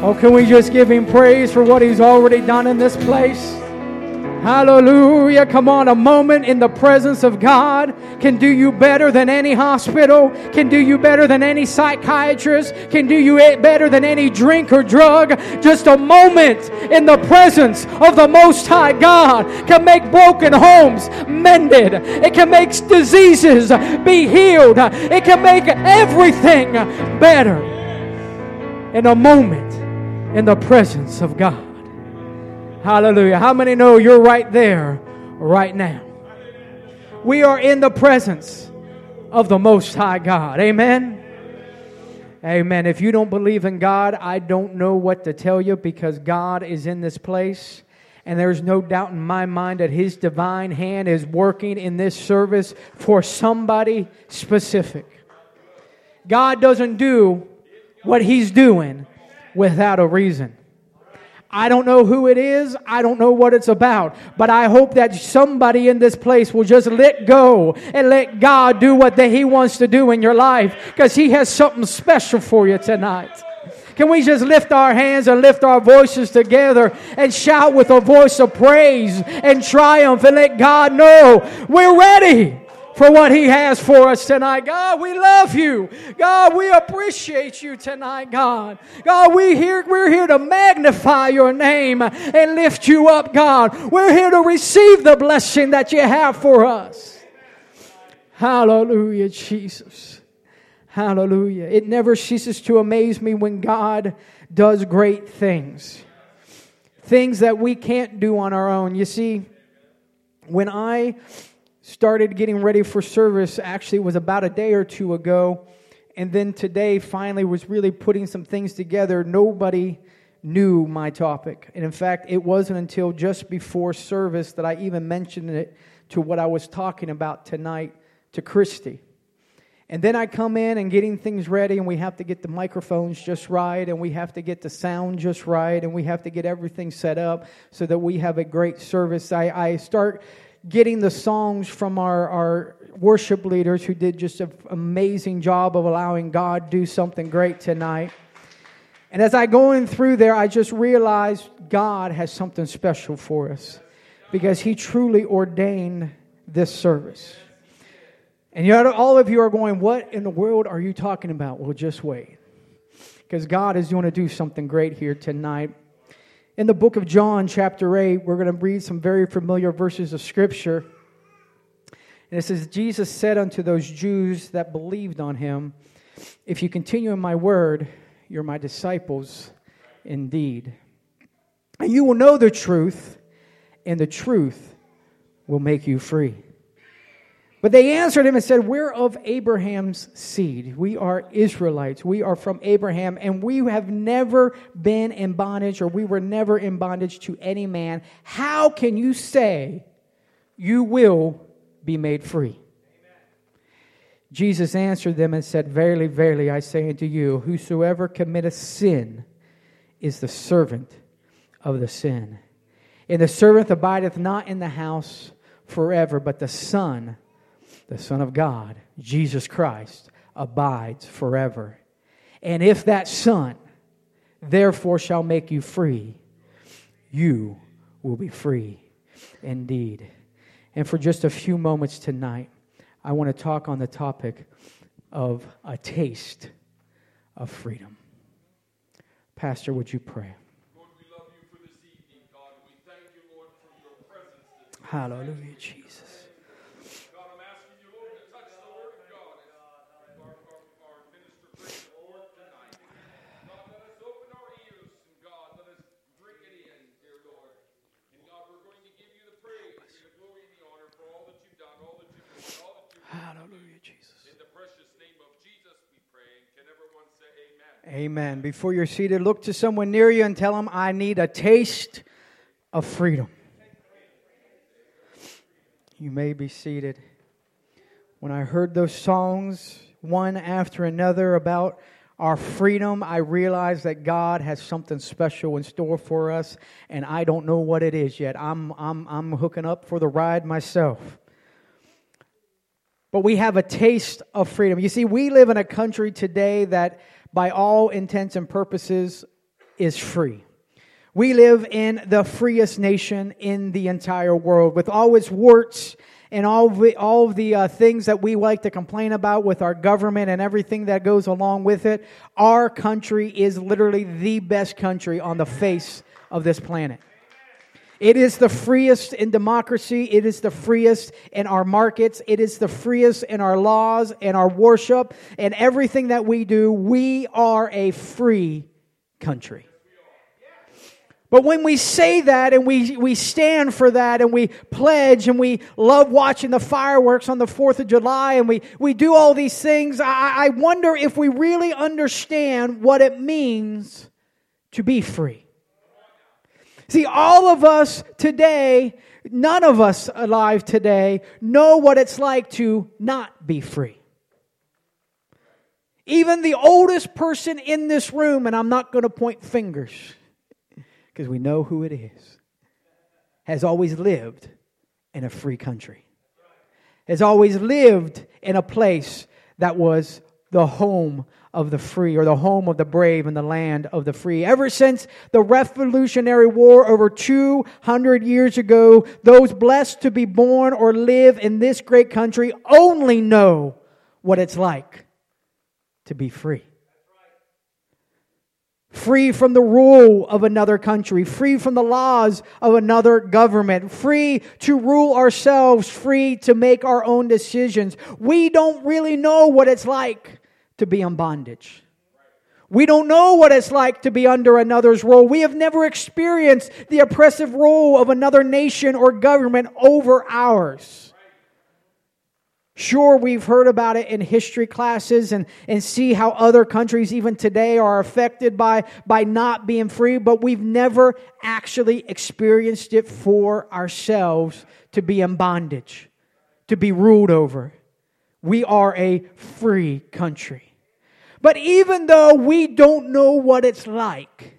Oh, can we just give him praise for what he's already done in this place? Hallelujah. Come on, a moment in the presence of God can do you better than any hospital, can do you better than any psychiatrist, can do you better than any drink or drug. Just a moment in the presence of the Most High God can make broken homes mended, it can make diseases be healed, it can make everything better in a moment in the presence of God. Hallelujah. How many know you're right there right now? We are in the presence of the Most High God. Amen. Amen. If you don't believe in God, I don't know what to tell you because God is in this place. And there's no doubt in my mind that His divine hand is working in this service for somebody specific. God doesn't do what He's doing without a reason. I don't know who it is. I don't know what it's about. But I hope that somebody in this place will just let go and let God do what that He wants to do in your life because He has something special for you tonight. Can we just lift our hands and lift our voices together and shout with a voice of praise and triumph and let God know we're ready for what He has for us tonight. God, we love you. God, we appreciate you tonight, God. God, we here, we're here to magnify your name and lift you up, God. We're here to receive the blessing that you have for us. Hallelujah, Jesus. Hallelujah. It never ceases to amaze me when God does great things. Things that we can't do on our own. You see, when I started getting ready for service actually was about a day or two ago. And then today finally was really putting some things together. Nobody knew my topic. And in fact it wasn't until just before service that i even mentioned it to what i was talking about tonight to christy. And then i come in and getting things ready and we have to get the microphones just right and we have to get the sound just right and we have to get everything set up so that we have a great service. I, I start getting the songs from our, our worship leaders who did just an amazing job of allowing God do something great tonight. And as I going through there, I just realized God has something special for us because He truly ordained this service. And yet, all of you are going, What in the world are you talking about? Well, just wait. Because God is going to do something great here tonight. In the book of John, chapter 8, we're going to read some very familiar verses of Scripture. And it says, Jesus said unto those Jews that believed on him, If you continue in my word, you're my disciples indeed. And you will know the truth, and the truth will make you free. But they answered him and said, We're of Abraham's seed. We are Israelites. We are from Abraham, and we have never been in bondage, or we were never in bondage to any man. How can you say you will be made free? Amen. Jesus answered them and said, Verily, verily, I say unto you, whosoever committeth sin is the servant of the sin. And the servant abideth not in the house forever, but the Son the Son of God, Jesus Christ, abides forever. And if that Son therefore shall make you free, you will be free indeed. And for just a few moments tonight, I want to talk on the topic of a taste of freedom. Pastor, would you pray? Lord, we love you for this evening, God. We thank you, Lord, for your presence. Hallelujah, Jesus. Amen. Before you're seated, look to someone near you and tell them, I need a taste of freedom. You may be seated. When I heard those songs, one after another, about our freedom, I realized that God has something special in store for us, and I don't know what it is yet. I'm, I'm, I'm hooking up for the ride myself. But we have a taste of freedom. You see, we live in a country today that by all intents and purposes, is free. We live in the freest nation in the entire world with all its warts and all the, all the uh, things that we like to complain about with our government and everything that goes along with it. Our country is literally the best country on the face of this planet. It is the freest in democracy. It is the freest in our markets. It is the freest in our laws and our worship and everything that we do. We are a free country. But when we say that and we, we stand for that and we pledge and we love watching the fireworks on the 4th of July and we, we do all these things, I, I wonder if we really understand what it means to be free. See, all of us today, none of us alive today, know what it's like to not be free. Even the oldest person in this room, and I'm not going to point fingers because we know who it is, has always lived in a free country, has always lived in a place that was the home of the free or the home of the brave and the land of the free. Ever since the Revolutionary War over 200 years ago, those blessed to be born or live in this great country only know what it's like to be free free from the rule of another country, free from the laws of another government, free to rule ourselves, free to make our own decisions. We don't really know what it's like to be in bondage. We don't know what it's like to be under another's rule. We have never experienced the oppressive rule of another nation or government over ours. Sure, we've heard about it in history classes and, and see how other countries, even today, are affected by, by not being free, but we've never actually experienced it for ourselves to be in bondage, to be ruled over. We are a free country. But even though we don't know what it's like,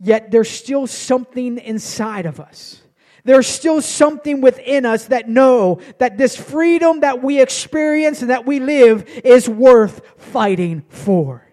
yet there's still something inside of us there's still something within us that know that this freedom that we experience and that we live is worth fighting for.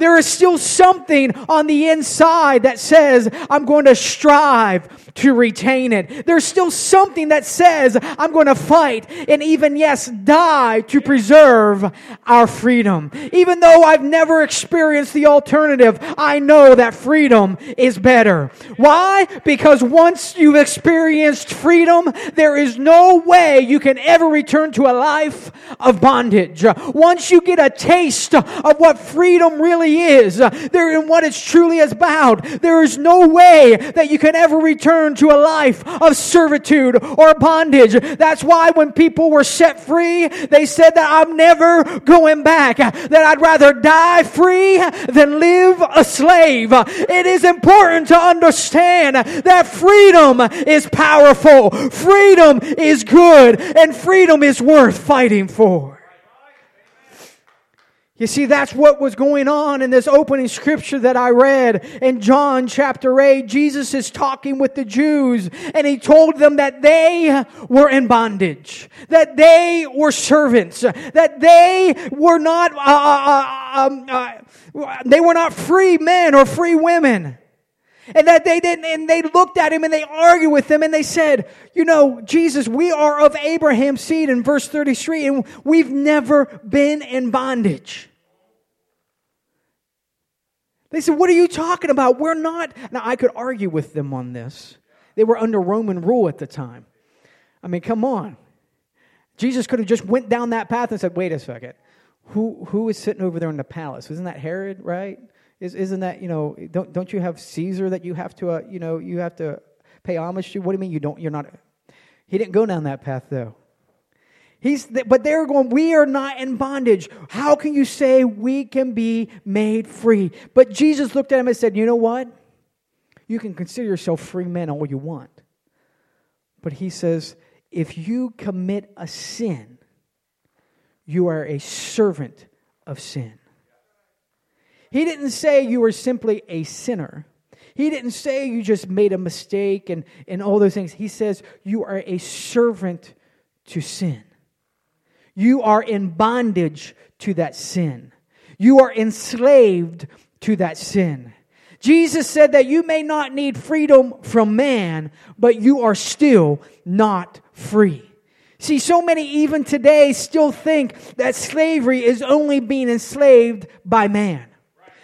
There is still something on the inside that says, I'm going to strive to retain it. There's still something that says, I'm going to fight and even, yes, die to preserve our freedom. Even though I've never experienced the alternative, I know that freedom is better. Why? Because once you've experienced freedom, there is no way you can ever return to a life of bondage. Once you get a taste of what freedom really is, uh, there in what it's truly about, there is no way that you can ever return to a life of servitude or bondage. That's why when people were set free, they said that I'm never going back, that I'd rather die free than live a slave. It is important to understand that freedom is powerful, freedom is good, and freedom is worth fighting for. You see, that's what was going on in this opening scripture that I read in John chapter 8. Jesus is talking with the Jews and he told them that they were in bondage, that they were servants, that they were not, uh, uh, uh um, uh, they were not free men or free women. And that they didn't, and they looked at him and they argued with him and they said, you know, Jesus, we are of Abraham's seed in verse 33 and we've never been in bondage. They said, What are you talking about? We're not. Now, I could argue with them on this. They were under Roman rule at the time. I mean, come on. Jesus could have just went down that path and said, Wait a second. Who, who is sitting over there in the palace? Isn't that Herod, right? Is, isn't that, you know, don't, don't you have Caesar that you have to, uh, you know, you have to pay homage to? What do you mean you don't, you're not? He didn't go down that path, though. He's, but they're going, we are not in bondage. How can you say we can be made free? But Jesus looked at him and said, you know what? You can consider yourself free men all you want. But he says, if you commit a sin, you are a servant of sin. He didn't say you were simply a sinner. He didn't say you just made a mistake and, and all those things. He says you are a servant to sin. You are in bondage to that sin. You are enslaved to that sin. Jesus said that you may not need freedom from man, but you are still not free. See, so many even today still think that slavery is only being enslaved by man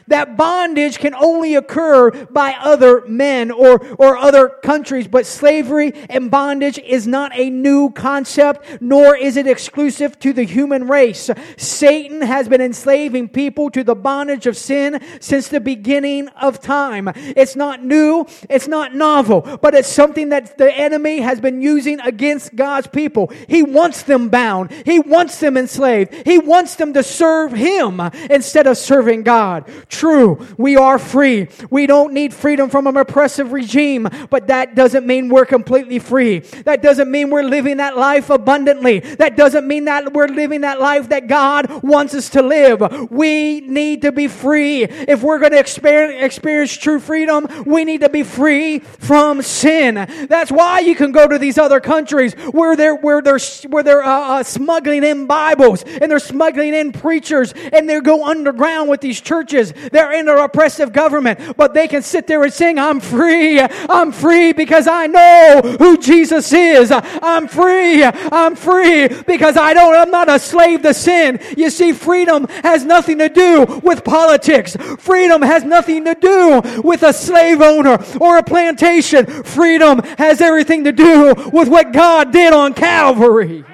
that bondage can only occur by other men or, or other countries. But slavery and bondage is not a new concept, nor is it exclusive to the human race. Satan has been enslaving people to the bondage of sin since the beginning of time. It's not new, it's not novel, but it's something that the enemy has been using against God's people. He wants them bound. He wants them enslaved. He wants them to serve him instead of serving God true. We are free. We don't need freedom from an oppressive regime, but that doesn't mean we're completely free. That doesn't mean we're living that life abundantly. That doesn't mean that we're living that life that God wants us to live. We need to be free. If we're going to experience, true freedom, we need to be free from sin. That's why you can go to these other countries where they're where they're where they're uh, uh, smuggling in Bibles and they're smuggling in preachers and they go underground with these churches. They're in an oppressive government, but they can sit there and sing, I'm free. I'm free because I know who Jesus is. I'm free. I'm free because I don't, I'm not a slave to sin. You see, freedom has nothing to do with politics. Freedom has nothing to do with a slave owner or a plantation. Freedom has everything to do with what God did on Calvary.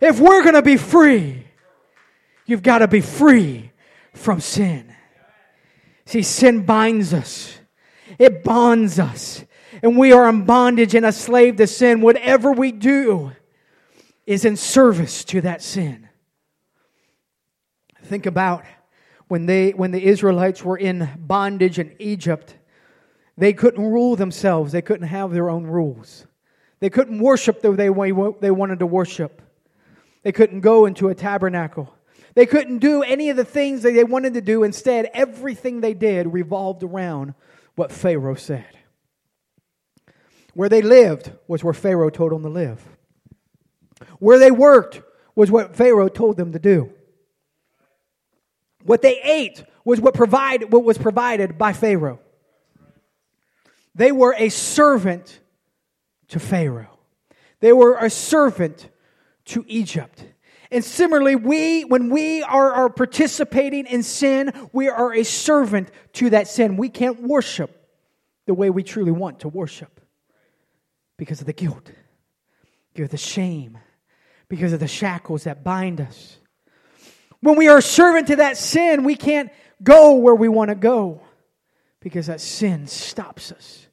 If we're going to be free, You've got to be free from sin. See, sin binds us, it bonds us, and we are in bondage and a slave to sin. Whatever we do is in service to that sin. Think about when they when the Israelites were in bondage in Egypt, they couldn't rule themselves. They couldn't have their own rules. They couldn't worship the way they wanted to worship. They couldn't go into a tabernacle. They couldn't do any of the things that they wanted to do. Instead, everything they did revolved around what Pharaoh said. Where they lived was where Pharaoh told them to live. Where they worked was what Pharaoh told them to do. What they ate was what, provide, what was provided by Pharaoh. They were a servant to Pharaoh. They were a servant to Egypt. And similarly, we, when we are, are participating in sin, we are a servant to that sin. We can't worship the way we truly want to worship because of the guilt, because of the shame, because of the shackles that bind us. When we are a servant to that sin, we can't go where we want to go because that sin stops us.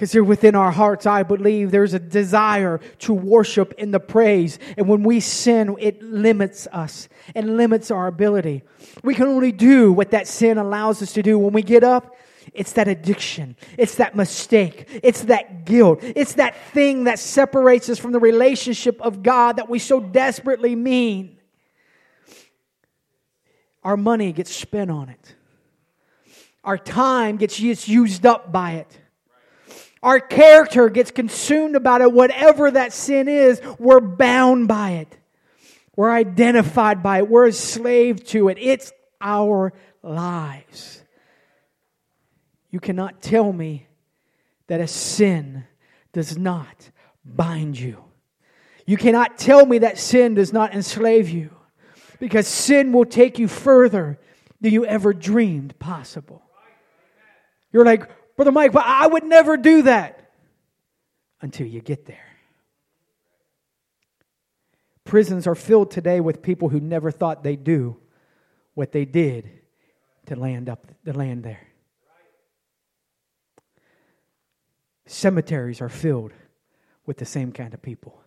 Because there within our hearts, I believe there's a desire to worship in the praise. And when we sin, it limits us and limits our ability. We can only do what that sin allows us to do. When we get up, it's that addiction. It's that mistake. It's that guilt. It's that thing that separates us from the relationship of God that we so desperately mean. Our money gets spent on it. Our time gets used up by it. Our character gets consumed about it. Whatever that sin is, we're bound by it. We're identified by it. We're a slave to it. It's our lives. You cannot tell me that a sin does not bind you. You cannot tell me that sin does not enslave you because sin will take you further than you ever dreamed possible. You're like, Brother Mike, but I would never do that until you get there. Prisons are filled today with people who never thought they'd do what they did to land up to land there. Cemeteries are filled with the same kind of people.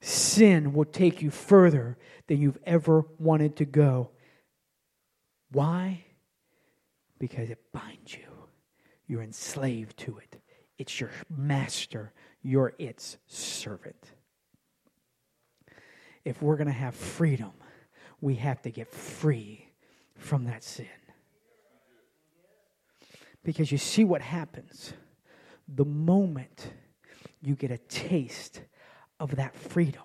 Sin will take you further than you've ever wanted to go. Why? Because it binds you. You're enslaved to it. It's your master, you're its servant. If we're going to have freedom, we have to get free from that sin. Because you see what happens the moment you get a taste of that freedom.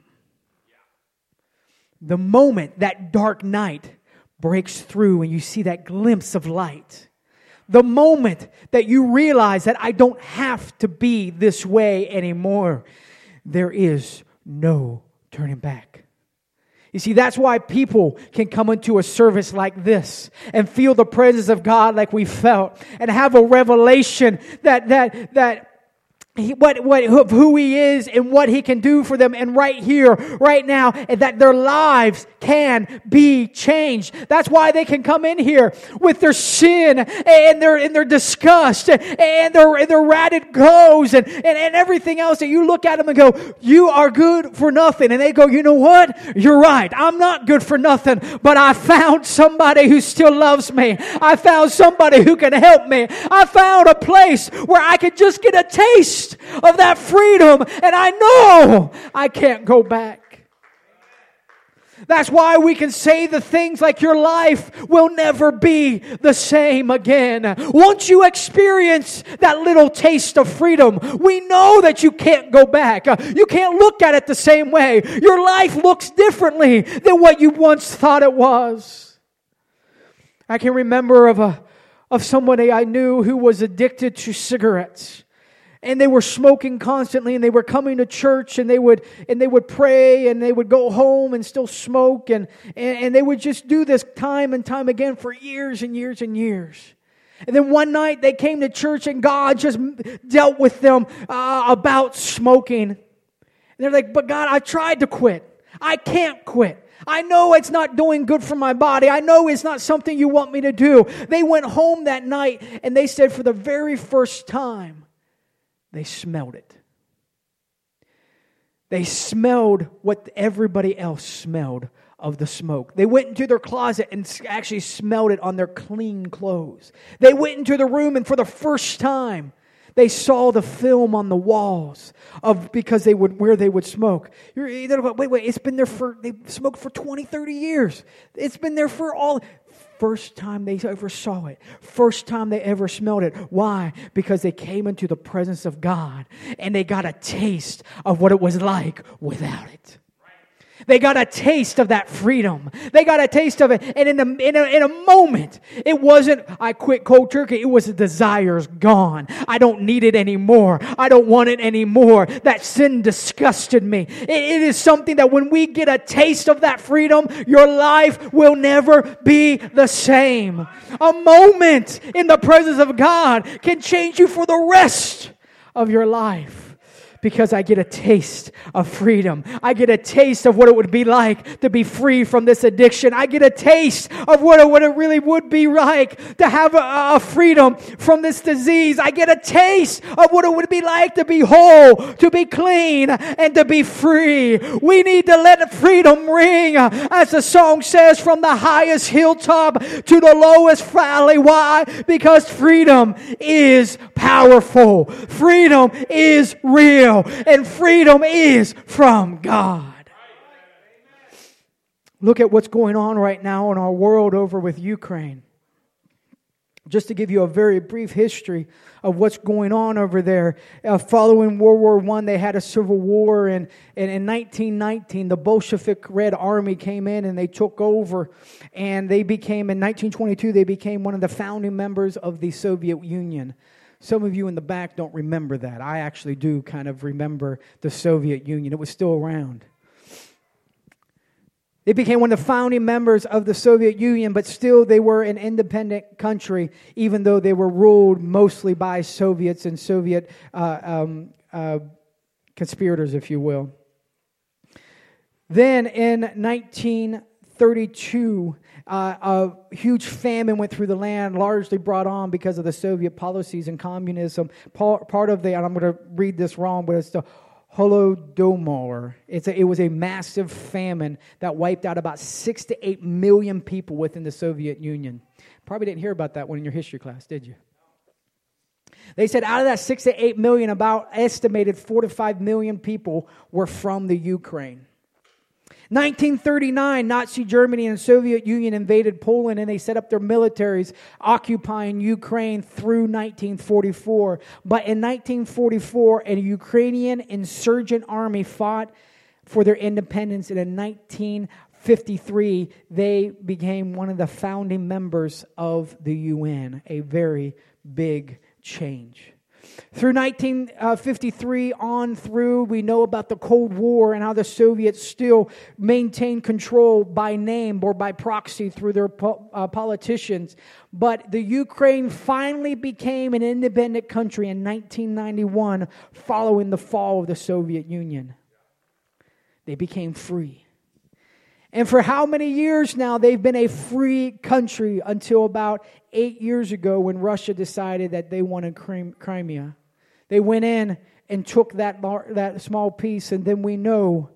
the moment that dark night breaks through and you see that glimpse of light, the moment that you realize that I don't have to be this way anymore, there is no turning back. You see, that's why people can come into a service like this and feel the presence of God like we felt and have a revelation that, that, that he, what, what, who he is and what he can do for them and right here, right now, that their lives can be changed. That's why they can come in here with their sin and their, and their disgust and their, and their ratted clothes and, and, and everything else that you look at them and go, you are good for nothing. And they go, you know what? You're right. I'm not good for nothing, but I found somebody who still loves me. I found somebody who can help me. I found a place where I could just get a taste taste of that freedom, and I know I can't go back. That's why we can say the things like your life will never be the same again. Once you experience that little taste of freedom, we know that you can't go back. You can't look at it the same way. Your life looks differently than what you once thought it was. I can remember of a of somebody I knew who was addicted to cigarettes and they were smoking constantly and they were coming to church and they would and they would pray and they would go home and still smoke and, and, and they would just do this time and time again for years and years and years and then one night they came to church and god just dealt with them uh, about smoking and they're like but god i tried to quit i can't quit I know it's not doing good for my body. I know it's not something you want me to do. They went home that night and they said, for the very first time, they smelled it. They smelled what everybody else smelled of the smoke. They went into their closet and actually smelled it on their clean clothes. They went into the room and for the first time, they saw the film on the walls of because they would where they would smoke. You're wait, wait, it's been there for they smoked for 20, 30 years. It's been there for all first time they ever saw it, first time they ever smelled it. Why? Because they came into the presence of God and they got a taste of what it was like without it. They got a taste of that freedom. They got a taste of it. And in, in, a, in a moment, it wasn't, I quit cold turkey. It was the desires gone. I don't need it anymore. I don't want it anymore. That sin disgusted me. it, it is something that when we get a taste of that freedom, your life will never be the same. A moment in the presence of God can change you for the rest of your life because I get a taste of freedom. I get a taste of what it would be like to be free from this addiction. I get a taste of what it, what it really would be like to have a, a freedom from this disease. I get a taste of what it would be like to be whole, to be clean, and to be free. We need to let freedom ring, as the song says, from the highest hilltop to the lowest valley. Why? Because freedom is powerful. Freedom is real and freedom is from God. Look at what's going on right now in our world over with Ukraine. Just to give you a very brief history of what's going on over there. Uh, following World War I, they had a civil war, and, and in 1919, the Bolshevik Red Army came in and they took over, and they became, in 1922, they became one of the founding members of the Soviet Union. Some of you in the back don't remember that. I actually do kind of remember the Soviet Union, it was still around. They became one of the founding members of the Soviet Union, but still they were an independent country, even though they were ruled mostly by Soviets and Soviet uh, um, uh, conspirators, if you will. Then in 1932, uh, a huge famine went through the land, largely brought on because of the Soviet policies and communism. Part, of the, and I'm going to read this wrong, but it's the Holodomor. It's a, it was a massive famine that wiped out about six to eight million people within the Soviet Union. Probably didn't hear about that one in your history class, did you? They said out of that six to eight million, about estimated four to five million people were from the Ukraine. 1939, Nazi Germany and Soviet Union invaded Poland and they set up their militaries occupying Ukraine through 1944. But in 1944, a Ukrainian insurgent army fought for their independence and in 1953, they became one of the founding members of the UN, a very big change. Through 1953 on through, we know about the Cold War and how the Soviets still maintained control by name or by proxy through their po- uh, politicians. But the Ukraine finally became an independent country in 1991 following the fall of the Soviet Union. They became free. And for how many years now they've been a free country until about eight years ago when Russia decided that they wanted Crimea. They went in and took that, that small piece, and then we know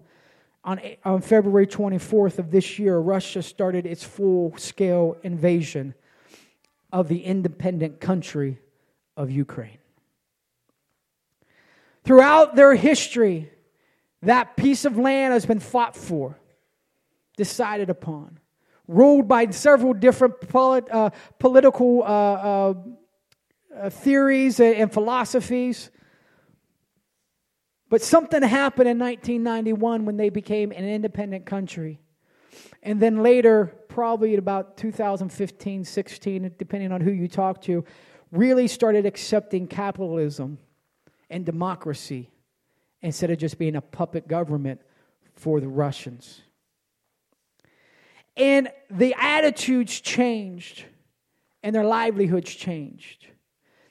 on, on February 24th of this year, Russia started its full scale invasion of the independent country of Ukraine. Throughout their history, that piece of land has been fought for decided upon, ruled by several different polit- uh, political uh, uh, uh, theories and, and philosophies. But something happened in 1991 when they became an independent country. And then later, probably about 2015, 16, depending on who you talk to, really started accepting capitalism and democracy instead of just being a puppet government for the Russians. And the attitudes changed and their livelihoods changed.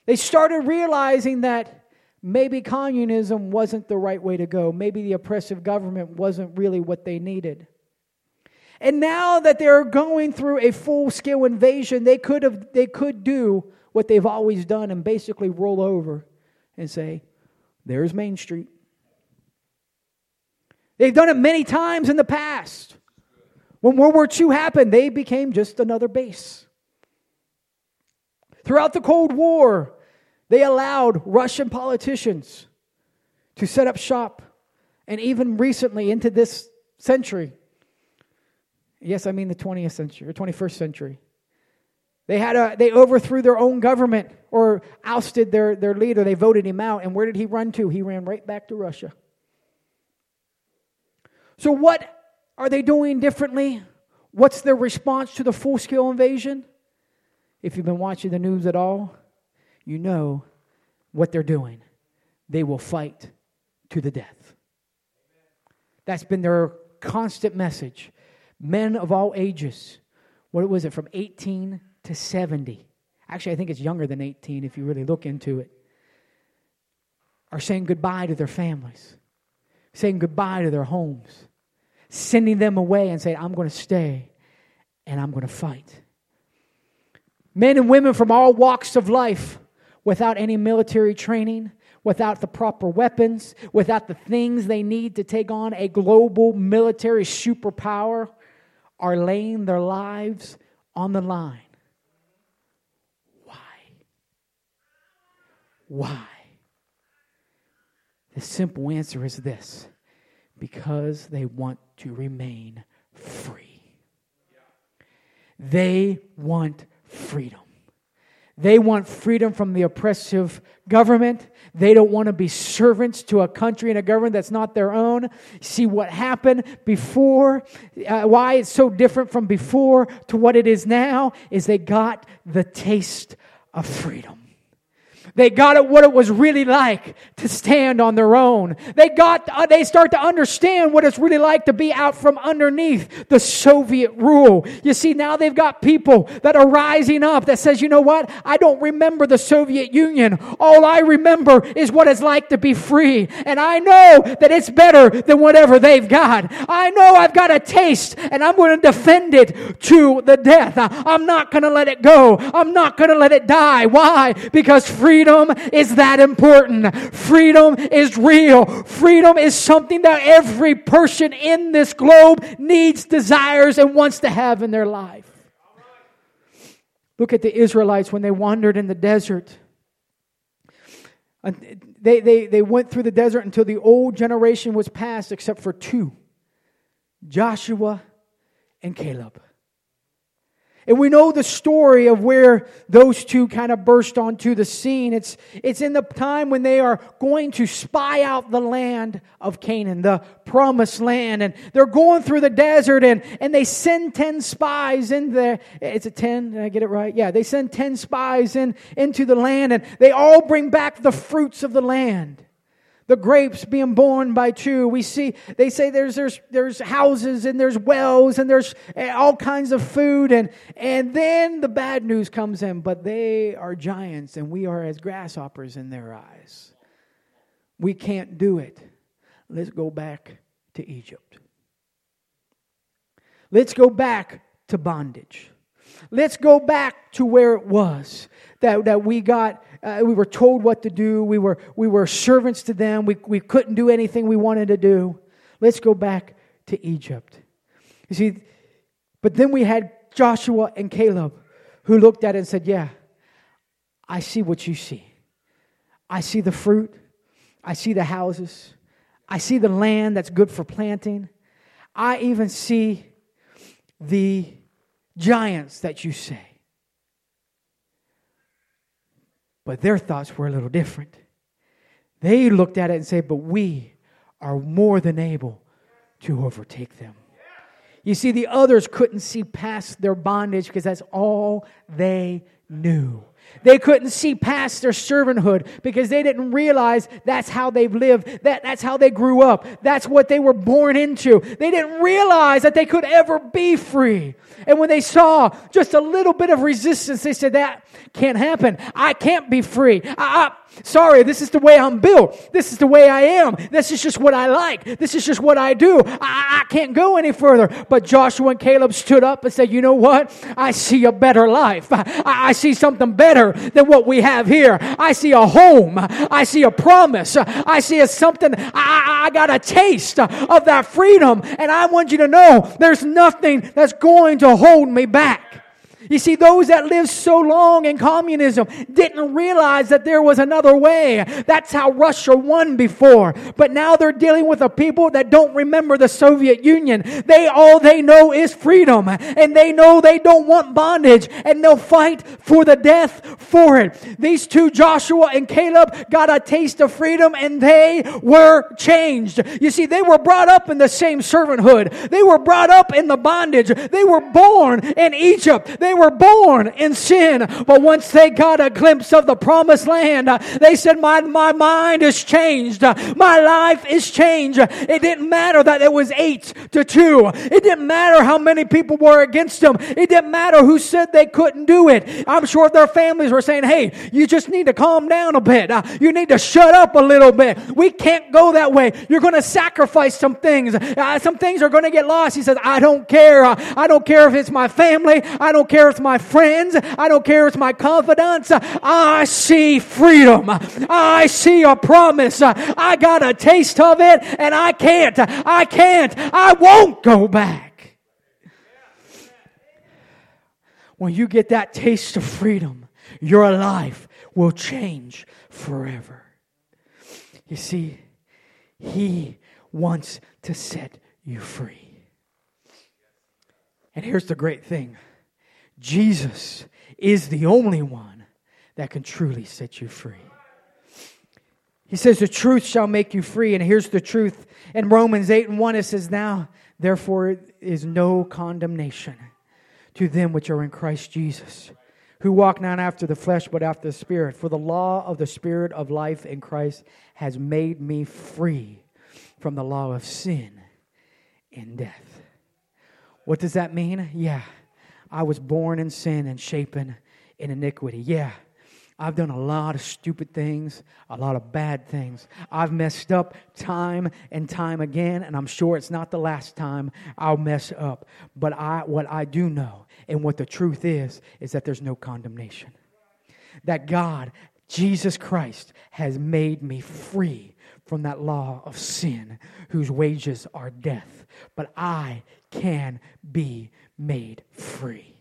They started realizing that maybe communism wasn't the right way to go. Maybe the oppressive government wasn't really what they needed. And now that they're going through a full scale invasion, they could, have, they could do what they've always done and basically roll over and say, There's Main Street. They've done it many times in the past. When World War II happened, they became just another base. Throughout the Cold War, they allowed Russian politicians to set up shop. And even recently, into this century, yes, I mean the 20th century or 21st century, they, had a, they overthrew their own government or ousted their, their leader. They voted him out. And where did he run to? He ran right back to Russia. So, what are they doing differently? What's their response to the full scale invasion? If you've been watching the news at all, you know what they're doing. They will fight to the death. That's been their constant message. Men of all ages, what was it, from 18 to 70? Actually, I think it's younger than 18 if you really look into it. Are saying goodbye to their families, saying goodbye to their homes, sending them away and saying, I'm going to stay and I'm going to fight. Men and women from all walks of life without any military training, without the proper weapons, without the things they need to take on a global military superpower, are laying their lives on the line. Why? Why? The simple answer is this because they want to remain free. They want freedom. They want freedom from the oppressive government. They don't want to be servants to a country and a government that's not their own. See what happened before, uh, why it's so different from before to what it is now, is they got the taste of freedom. They got what it was really like to stand on their own. They got, uh, they start to understand what it's really like to be out from underneath the Soviet rule. You see, now they've got people that are rising up that says, you know what? I don't remember the Soviet Union. All I remember is what it's like to be free. And I know that it's better than whatever they've got. I know I've got a taste and I'm going to defend it to the death. I'm not going to let it go. I'm not going to let it die. Why? Because freedom freedom is that important. Freedom is real. Freedom is something that every person in this globe needs, desires, and wants to have in their life. Look at the Israelites when they wandered in the desert. They, they, they went through the desert until the old generation was passed, except for two Joshua and Caleb. And we know the story of where those two kind of burst onto the scene. It's, it's in the time when they are going to spy out the land of Canaan, the promised land. And they're going through the desert and, and they send 10 spies in there. It's a 10. Did I get it right? Yeah. They send 10 spies in, into the land and they all bring back the fruits of the land the grapes being borne by two. We see, they say there's, there's, there's houses and there's wells and there's eh, all kinds of food. And, and then the bad news comes in, but they are giants and we are as grasshoppers in their eyes. We can't do it. Let's go back to Egypt. Let's go back to bondage. Let's go back to where it was that, that we got uh, we were told what to do. We were, we were servants to them. We, we couldn't do anything we wanted to do. Let's go back to Egypt. You see, but then we had Joshua and Caleb who looked at it and said, Yeah, I see what you see. I see the fruit. I see the houses. I see the land that's good for planting. I even see the giants that you say. But their thoughts were a little different. They looked at it and said, But we are more than able to overtake them. You see, the others couldn't see past their bondage because that's all they knew. They couldn't see past their servanthood because they didn't realize that's how they've lived. That, that's how they grew up. That's what they were born into. They didn't realize that they could ever be free. And when they saw just a little bit of resistance, they said, That can't happen. I can't be free. I, I, sorry, this is the way I'm built. This is the way I am. This is just what I like. This is just what I do. I, I can't go any further. But Joshua and Caleb stood up and said, You know what? I see a better life. I, I see something better than what we have here. I see a home. I see a promise. I see a something. I, I got a taste of that freedom. And I want you to know there's nothing that's going to hold me back. You see, those that lived so long in communism didn't realize that there was another way. That's how Russia won before. But now they're dealing with a people that don't remember the Soviet Union. They, all they know is freedom. And they know they don't want bondage. And they'll fight for the death for it. These two, Joshua and Caleb, got a taste of freedom and they were changed. You see, they were brought up in the same servanthood. They were brought up in the bondage. They were born in Egypt. They were born in sin, but once they got a glimpse of the promised land, they said, my, my mind is changed. My life is changed. It didn't matter that it was eight to two. It didn't matter how many people were against them. It didn't matter who said they couldn't do it. I'm sure their families were saying, hey, you just need to calm down a bit. You need to shut up a little bit. We can't go that way. You're going to sacrifice some things. Uh, some things are going to get lost. He says, I don't care. I don't care if it's my family. I don't care care it's my friends. I don't care it's my confidants. I see freedom. I see a promise. I got a taste of it and I can't. I can't. I won't go back. When you get that taste of freedom, your life will change forever. You see, He wants to set you free. And here's the great thing Jesus is the only one that can truly set you free. He says, The truth shall make you free. And here's the truth. In Romans 8 and 1, it says, Now, therefore, is no condemnation to them which are in Christ Jesus, who walk not after the flesh, but after the Spirit. For the law of the Spirit of life in Christ has made me free from the law of sin and death. What does that mean? Yeah. I was born in sin and shapen in iniquity. Yeah, I've done a lot of stupid things, a lot of bad things. I've messed up time and time again, and I'm sure it's not the last time I'll mess up. But I, what I do know, and what the truth is, is that there's no condemnation. That God, Jesus Christ, has made me free from that law of sin, whose wages are death. But I can be made free.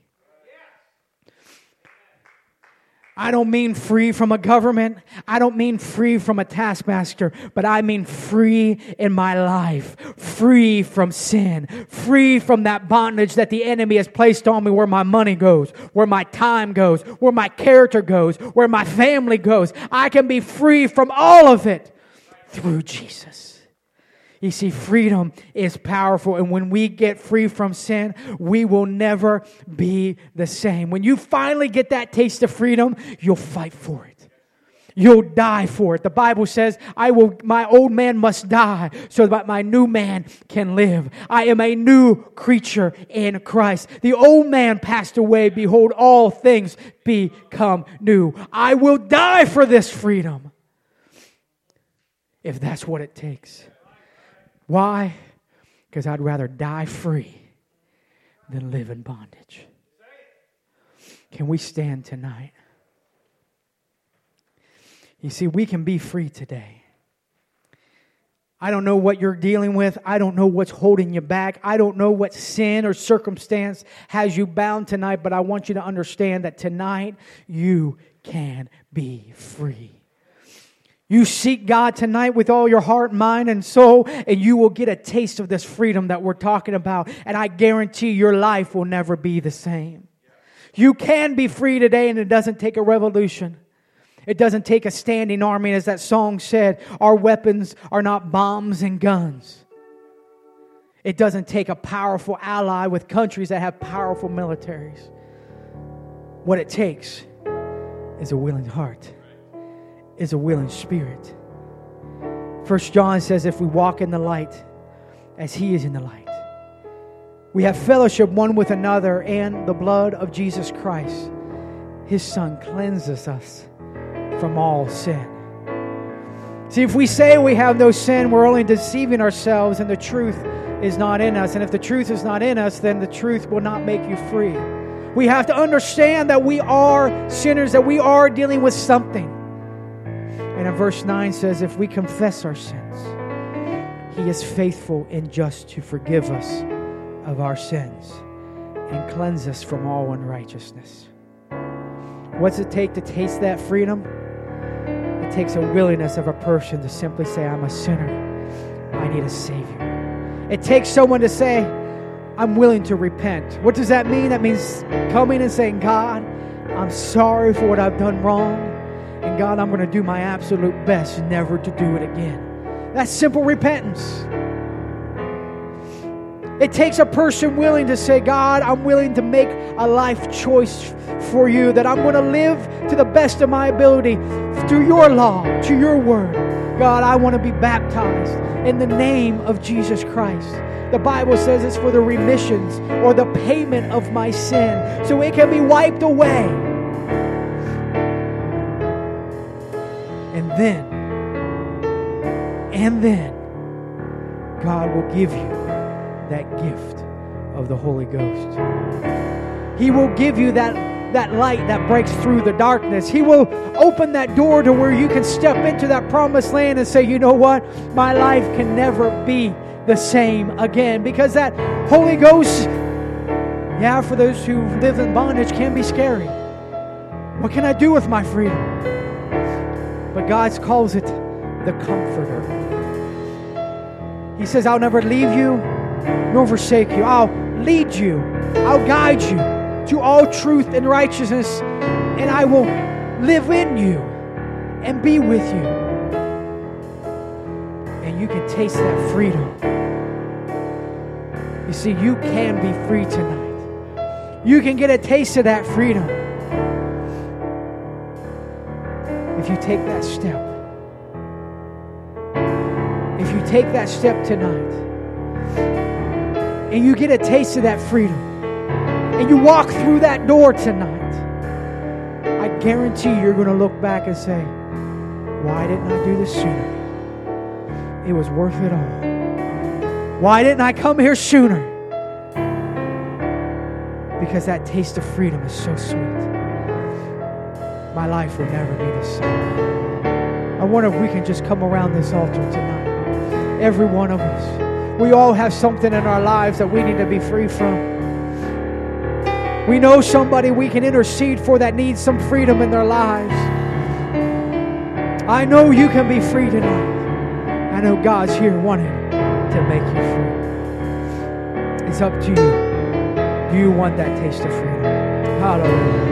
I don't mean free from a government. I don't mean free from a taskmaster, but I mean free in my life, free from sin, free from that bondage that the enemy has placed on me where my money goes, where my time goes, where my character goes, where my family goes. I can be free from all of it through Jesus. You see, freedom is powerful. And when we get free from sin, we will never be the same. When you finally get that taste of freedom, you'll fight for it. You'll die for it. The Bible says, I will, my old man must die so that my new man can live. I am a new creature in Christ. The old man passed away. Behold, all things become new. I will die for this freedom if that's what it takes. Why? Because I'd rather die free than live in bondage. Can we stand tonight? You see, we can be free today. I don't know what you're dealing with. I don't know what's holding you back. I don't know what sin or circumstance has you bound tonight, but I want you to understand that tonight you can be free. You seek God tonight with all your heart, mind, and soul, and you will get a taste of this freedom that we're talking about. And I guarantee your life will never be the same. You can be free today, and it doesn't take a revolution. It doesn't take a standing army. As that song said, our weapons are not bombs and guns. It doesn't take a powerful ally with countries that have powerful militaries. What it takes is a willing heart is a willing spirit. First John says, if we walk in the light as he is in the light, we have fellowship one with another, and the blood of Jesus Christ, his son, cleanses us from all sin. See, if we say we have no sin, we're only deceiving ourselves, and the truth is not in us. And if the truth is not in us, then the truth will not make you free. We have to understand that we are sinners, that we are dealing with something. And in verse 9 says, If we confess our sins, He is faithful and just to forgive us of our sins and cleanse us from all unrighteousness. What's it take to taste that freedom? It takes a willingness of a person to simply say, I'm a sinner. I need a Savior. It takes someone to say, I'm willing to repent. What does that mean? That means coming and saying, God, I'm sorry for what I've done wrong. And God, I'm going to do my absolute best never to do it again. That's simple repentance. It takes a person willing to say, God, I'm willing to make a life choice for you, that I'm going to live to the best of my ability through your law, to your word. God, I want to be baptized in the name of Jesus Christ. The Bible says it's for the remissions or the payment of my sin, so it can be wiped away. Then, and then, God will give you that gift of the Holy Ghost. He will give you that, that light that breaks through the darkness. He will open that door to where you can step into that promised land and say, you know what? My life can never be the same again. Because that Holy Ghost, yeah, for those who live in bondage, can be scary. What can I do with my freedom? But God calls it the Comforter. He says, I'll never leave you nor forsake you. I'll lead you, I'll guide you to all truth and righteousness, and I will live in you and be with you. And you can taste that freedom. You see, you can be free tonight. You can get a taste of that freedom. If you take that step. If you take that step tonight and you get a taste of that freedom and you walk through that door tonight, I guarantee you're going to look back and say, Why didn't I do this sooner? It was worth it all. Why didn't I come here sooner? Because that taste of freedom is so sweet my life will never be the same. I wonder if we can just come around this altar tonight. Every one of us. We all have something in our lives that we need to be free from. We know somebody we can intercede for that needs some freedom in their lives. I know you can be free tonight. I know God's here wanting to make you free. It's up to you. Do you want that taste of freedom? Hallelujah.